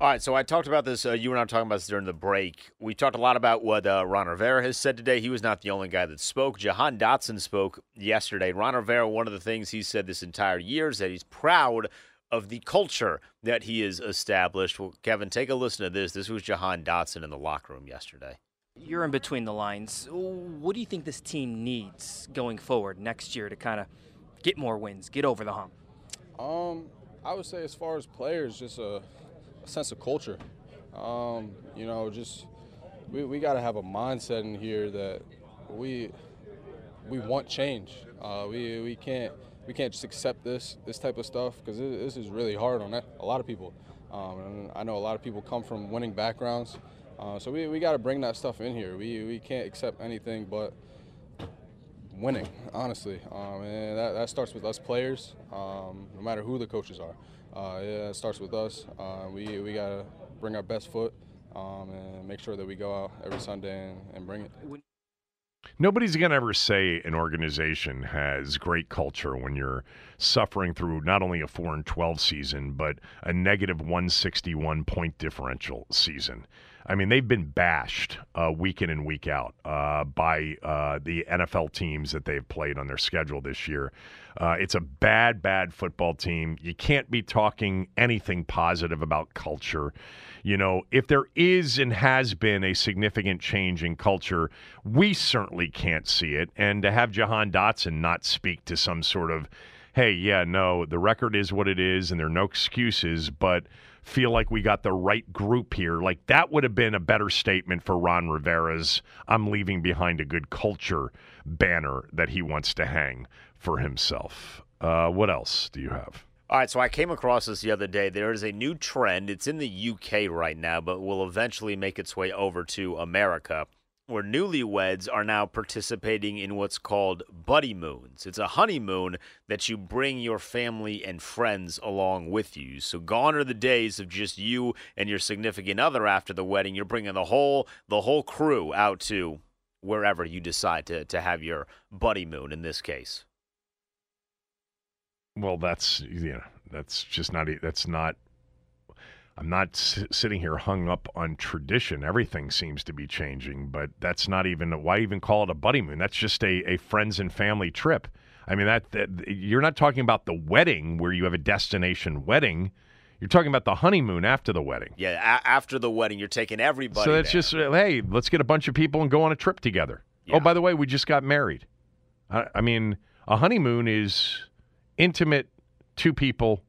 All right, so I talked about this. Uh, you and I were talking about this during the break. We talked a lot about what uh, Ron Rivera has said today. He was not the only guy that spoke. Jahan Dotson spoke yesterday. Ron Rivera, one of the things he said this entire year is that he's proud of the culture that he has established. Well, Kevin, take a listen to this. This was Jahan Dotson in the locker room yesterday. You're in between the lines. What do you think this team needs going forward next year to kind of get more wins, get over the hump? Um, I would say as far as players, just a, a sense of culture. Um, you know, just we, we got to have a mindset in here that we we want change. Uh, we we can't we can't just accept this this type of stuff because this is really hard on a lot of people. Um, and I know a lot of people come from winning backgrounds, uh, so we, we got to bring that stuff in here. We we can't accept anything but winning, honestly. Um, and that, that starts with us players, um, no matter who the coaches are. Uh, yeah, it starts with us. Uh, we we got to bring our best foot um, and make sure that we go out every Sunday and, and bring it. Nobody's going to ever say an organization has great culture when you're suffering through not only a 4 and 12 season, but a negative 161 point differential season. I mean, they've been bashed uh, week in and week out uh, by uh, the NFL teams that they've played on their schedule this year. Uh, it's a bad, bad football team. You can't be talking anything positive about culture you know, if there is and has been a significant change in culture, we certainly can't see it. And to have Jahan Dotson not speak to some sort of, hey, yeah, no, the record is what it is and there are no excuses, but feel like we got the right group here. Like that would have been a better statement for Ron Rivera's I'm leaving behind a good culture banner that he wants to hang for himself. Uh, what else do you have? All right, so I came across this the other day. There is a new trend. It's in the UK right now, but will eventually make its way over to America, where newlyweds are now participating in what's called buddy moons. It's a honeymoon that you bring your family and friends along with you. So gone are the days of just you and your significant other after the wedding. You're bringing the whole the whole crew out to wherever you decide to to have your buddy moon in this case. Well, that's you know that's just not that's not. I'm not s- sitting here hung up on tradition. Everything seems to be changing, but that's not even why even call it a buddy moon. That's just a, a friends and family trip. I mean that, that you're not talking about the wedding where you have a destination wedding. You're talking about the honeymoon after the wedding. Yeah, a- after the wedding, you're taking everybody. so that's there. just uh, hey, let's get a bunch of people and go on a trip together. Yeah. Oh, by the way, we just got married. I, I mean, a honeymoon is intimate, two people.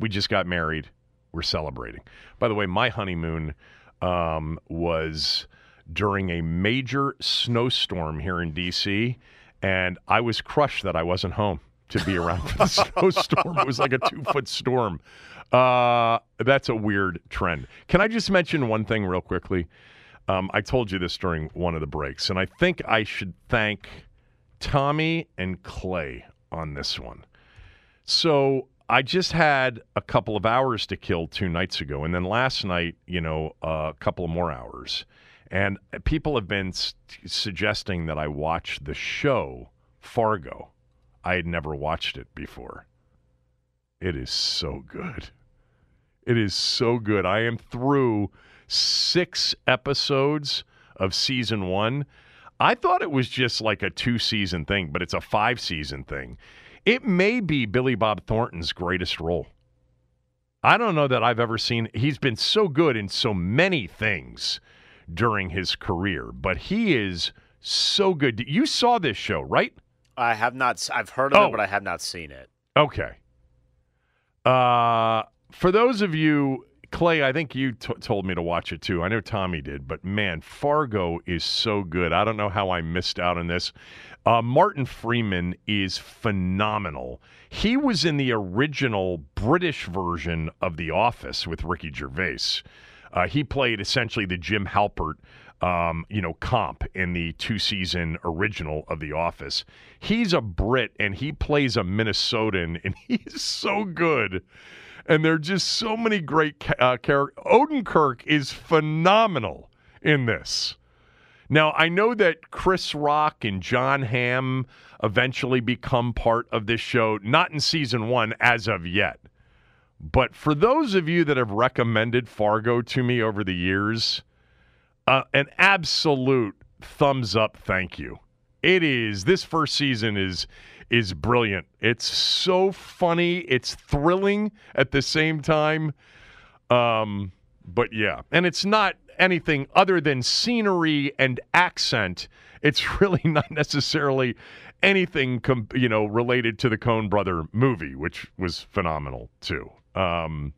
We just got married. We're celebrating. By the way, my honeymoon um, was during a major snowstorm here in D.C., and I was crushed that I wasn't home to be around for the (laughs) snowstorm. It was like a two foot storm. Uh, that's a weird trend. Can I just mention one thing real quickly? Um, I told you this during one of the breaks, and I think I should thank Tommy and Clay on this one. So I just had a couple of hours to kill two nights ago, and then last night, you know, a couple of more hours. And people have been suggesting that I watch the show Fargo. I had never watched it before. It is so good. It is so good. I am through six episodes of season one. I thought it was just like a two season thing, but it's a five season thing. It may be Billy Bob Thornton's greatest role. I don't know that I've ever seen, he's been so good in so many things during his career, but he is so good. You saw this show, right? I have not. I've heard of Oh. it, but I have not seen it. Okay. Uh, for those of you, Clay, I think you t- told me to watch it too. I know Tommy did, but man, Fargo is so good. I don't know how I missed out on this. Uh, Martin Freeman is phenomenal. He was in the original British version of The Office with Ricky Gervais. Uh, he played essentially the Jim Halpert, um, you know, comp in the two-season original of The Office. He's a Brit and he plays a Minnesotan, (laughs) and he's so good. And there are just so many great uh, characters. Odenkirk is phenomenal in this. Now, I know that Chris Rock and Jon Hamm eventually become part of this show, not in season one as of yet. But for those of you that have recommended Fargo to me over the years, uh, an absolute thumbs up thank you. It is this first season is is brilliant. It's so funny, it's thrilling at the same time. Um, but yeah, and it's not anything other than scenery and accent. It's (laughs) really not necessarily anything com- you know related to the Coen Brother movie, which was phenomenal too. Um,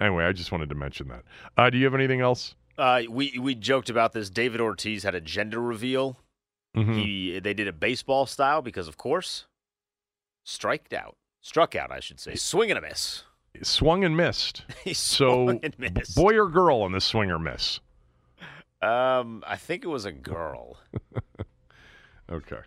anyway, I just wanted to mention that. Uh, do you have anything else? Uh, we we joked about this. David Ortiz had a gender reveal. Mhm. He they did a baseball style because, of course, striked out, struck out, I should say, swing and a miss. Swung and missed. (laughs) He So, and missed. boy or girl on the swing or miss? Um, I think it was a girl. (laughs) Okay.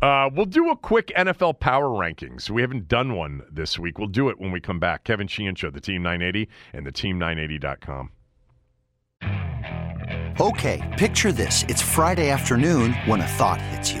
Uh, we'll do a quick NFL power rankings. We haven't done one this week. We'll do it when we come back. Kevin Sheehan Show, the Team 980, and the Team980.com. Okay, picture this. It's Friday afternoon when a thought hits you.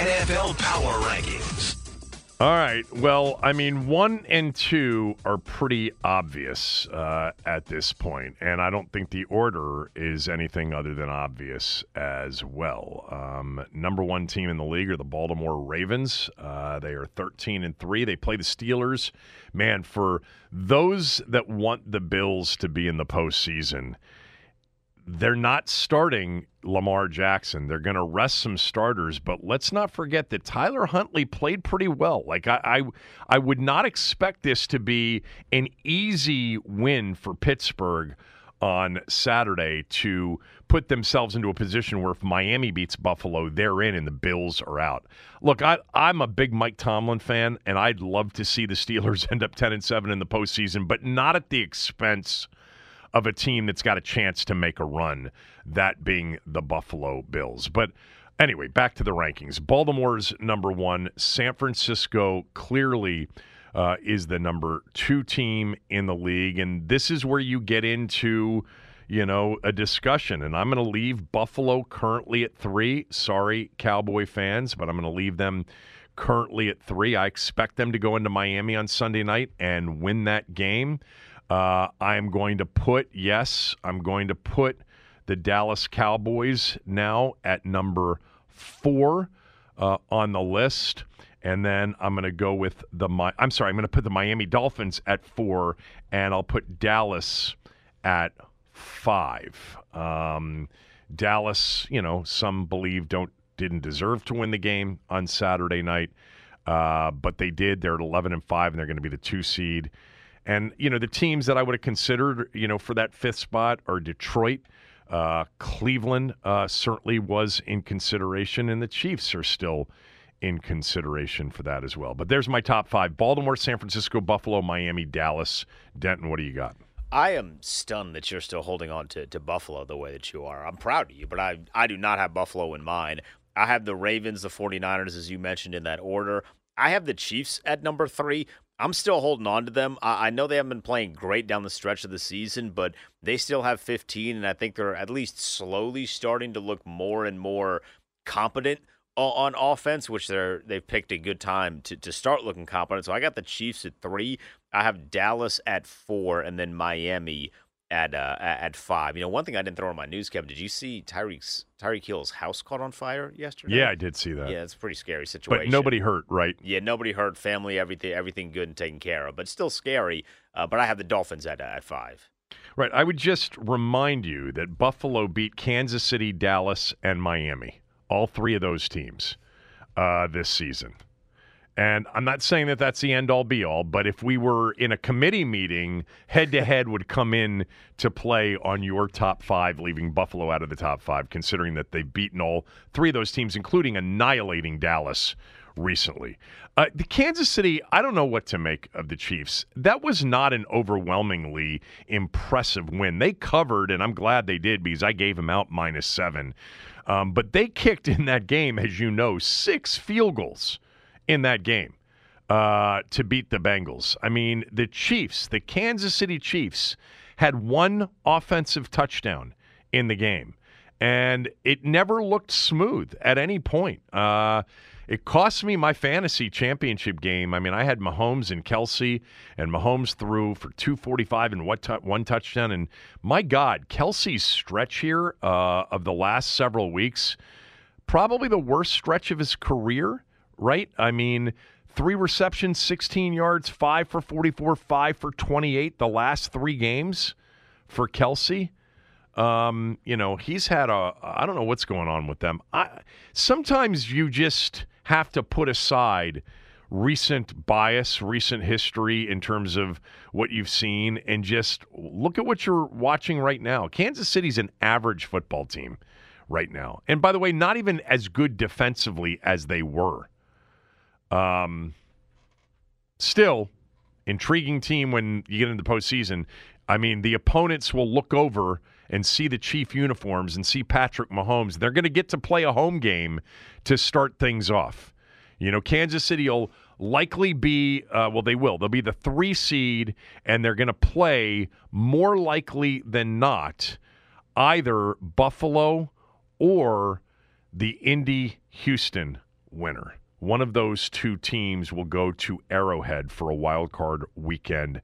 NFL Power Rankings. All right. Well, I mean, one and two are pretty obvious uh, at this point, and I don't think the order is anything other than obvious as well. Um, number one team in the league are the Baltimore Ravens. Uh, they are thirteen and three. They play the Steelers. Man, for those that want the Bills to be in the postseason, they're not starting Lamar Jackson. They're going to rest some starters, but let's not forget that Tyler Huntley played pretty well. Like I, I, I would not expect this to be an easy win for Pittsburgh on Saturday to put themselves into a position where if Miami beats Buffalo, they're in and the Bills are out. Look, I, I'm a big Mike Tomlin fan, and I'd love to see the Steelers (laughs) end up 10 and 7 in the postseason, but not at the expense of a team that's got a chance to make a run, that being the Buffalo Bills. But anyway, back to the rankings. Baltimore's number one, San Francisco clearly uh, is the number two team in the league. And this is where you get into, you know, a discussion. And I'm going to leave Buffalo currently at three. Sorry, Cowboy fans, but I'm going to leave them currently at three. I expect them to go into Miami on Sunday night and win that game. Uh, I'm going to put, yes, I'm going to put the Dallas Cowboys now at number four uh, on the list. And then I'm going to go with the I'm sorry, I'm going to put the Miami Dolphins at four, and I'll put Dallas at five. Um, Dallas, you know, some believe don't didn't deserve to win the game on Saturday night, uh, but they did. They're at 11 and five, and they're going to be the two seed. And you know, the teams that I would have considered, you know, for that fifth spot are Detroit. Uh, Cleveland uh, certainly was in consideration, and the Chiefs are still in consideration for that as well. But there's my top five Baltimore, San Francisco, Buffalo, Miami, Dallas. Denton, what do you got? I am stunned that you're still holding on to, to Buffalo the way that you are. I'm proud of you, but I, I do not have Buffalo in mind. I have the Ravens, the 49ers, as you mentioned in that order. I have the Chiefs at number three. I'm still holding on to them. I, I know they haven't been playing great down the stretch of the season, but they still have 15, and I think they're at least slowly starting to look more and more competent on offense, which they're they've picked a good time to, to start looking competent. So I got the Chiefs at three. I have Dallas at four, and then Miami at uh, at five. You know, one thing I didn't throw on my news, Kevin. Did you see Tyreek's Tyreek Hill's house caught on fire yesterday? Yeah, I did see that. Yeah, it's a pretty scary situation. But nobody hurt, right? Yeah, nobody hurt. Family, everything, everything good and taken care of, but still scary. Uh, but I have the Dolphins at at five. Right. I would just remind you that Buffalo beat Kansas City, Dallas, and Miami all three of those teams uh, this season. And I'm not saying that that's the end all be all, but if we were in a committee meeting, head to head would come in to play on your top five, leaving Buffalo out of the top five, considering that they've beaten all three of those teams, including annihilating Dallas recently. Uh, the Kansas City, I don't know what to make of the Chiefs. That was not an overwhelmingly impressive win. They covered, and I'm glad they did because I gave them out minus seven. Um, but they kicked in that game, as you know, six field goals in that game uh, to beat the Bengals. I mean, the Chiefs, the Kansas City Chiefs, had one offensive touchdown in the game, and it never looked smooth at any point. Uh, it cost me my fantasy championship game. I mean, I had Mahomes and Kelsey, and Mahomes threw for 245 and what one touchdown. And my God, Kelsey's stretch here uh, of the last several weeks, probably the worst stretch of his career, right? I mean, three receptions, 16 yards, five for 44, five for 28 the last three games for Kelsey. Um, you know, he's had a I don't know what's going on with them. I sometimes you just have to put aside recent bias, recent history in terms of what you've seen, and just look at what you're watching right now. Kansas City's an average football team right now. And by the way, not even as good defensively as they were. Um, still, intriguing team when you get into the postseason. I mean, the opponents will look over and see the Chief uniforms and see Patrick Mahomes. They're going to get to play a home game to start things off. You know, Kansas City will likely be, uh, well, they will. They'll be the three seed, and they're going to play more likely than not either Buffalo or the Indy Houston winner. One of those two teams will go to Arrowhead for a wild card weekend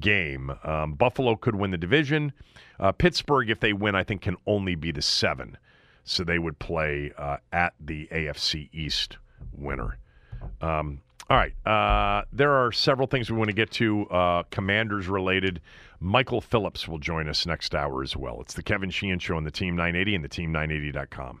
game. Um, Buffalo could win the division. Uh, Pittsburgh, if they win, I think can only be the seven. So they would play uh, at the AFC East winner. Um, All right. Uh, there are several things we want to get to, uh, commanders related. Michael Phillips will join us next hour as well. It's the Kevin Sheehan Show on the Team 980 and the Team980.com.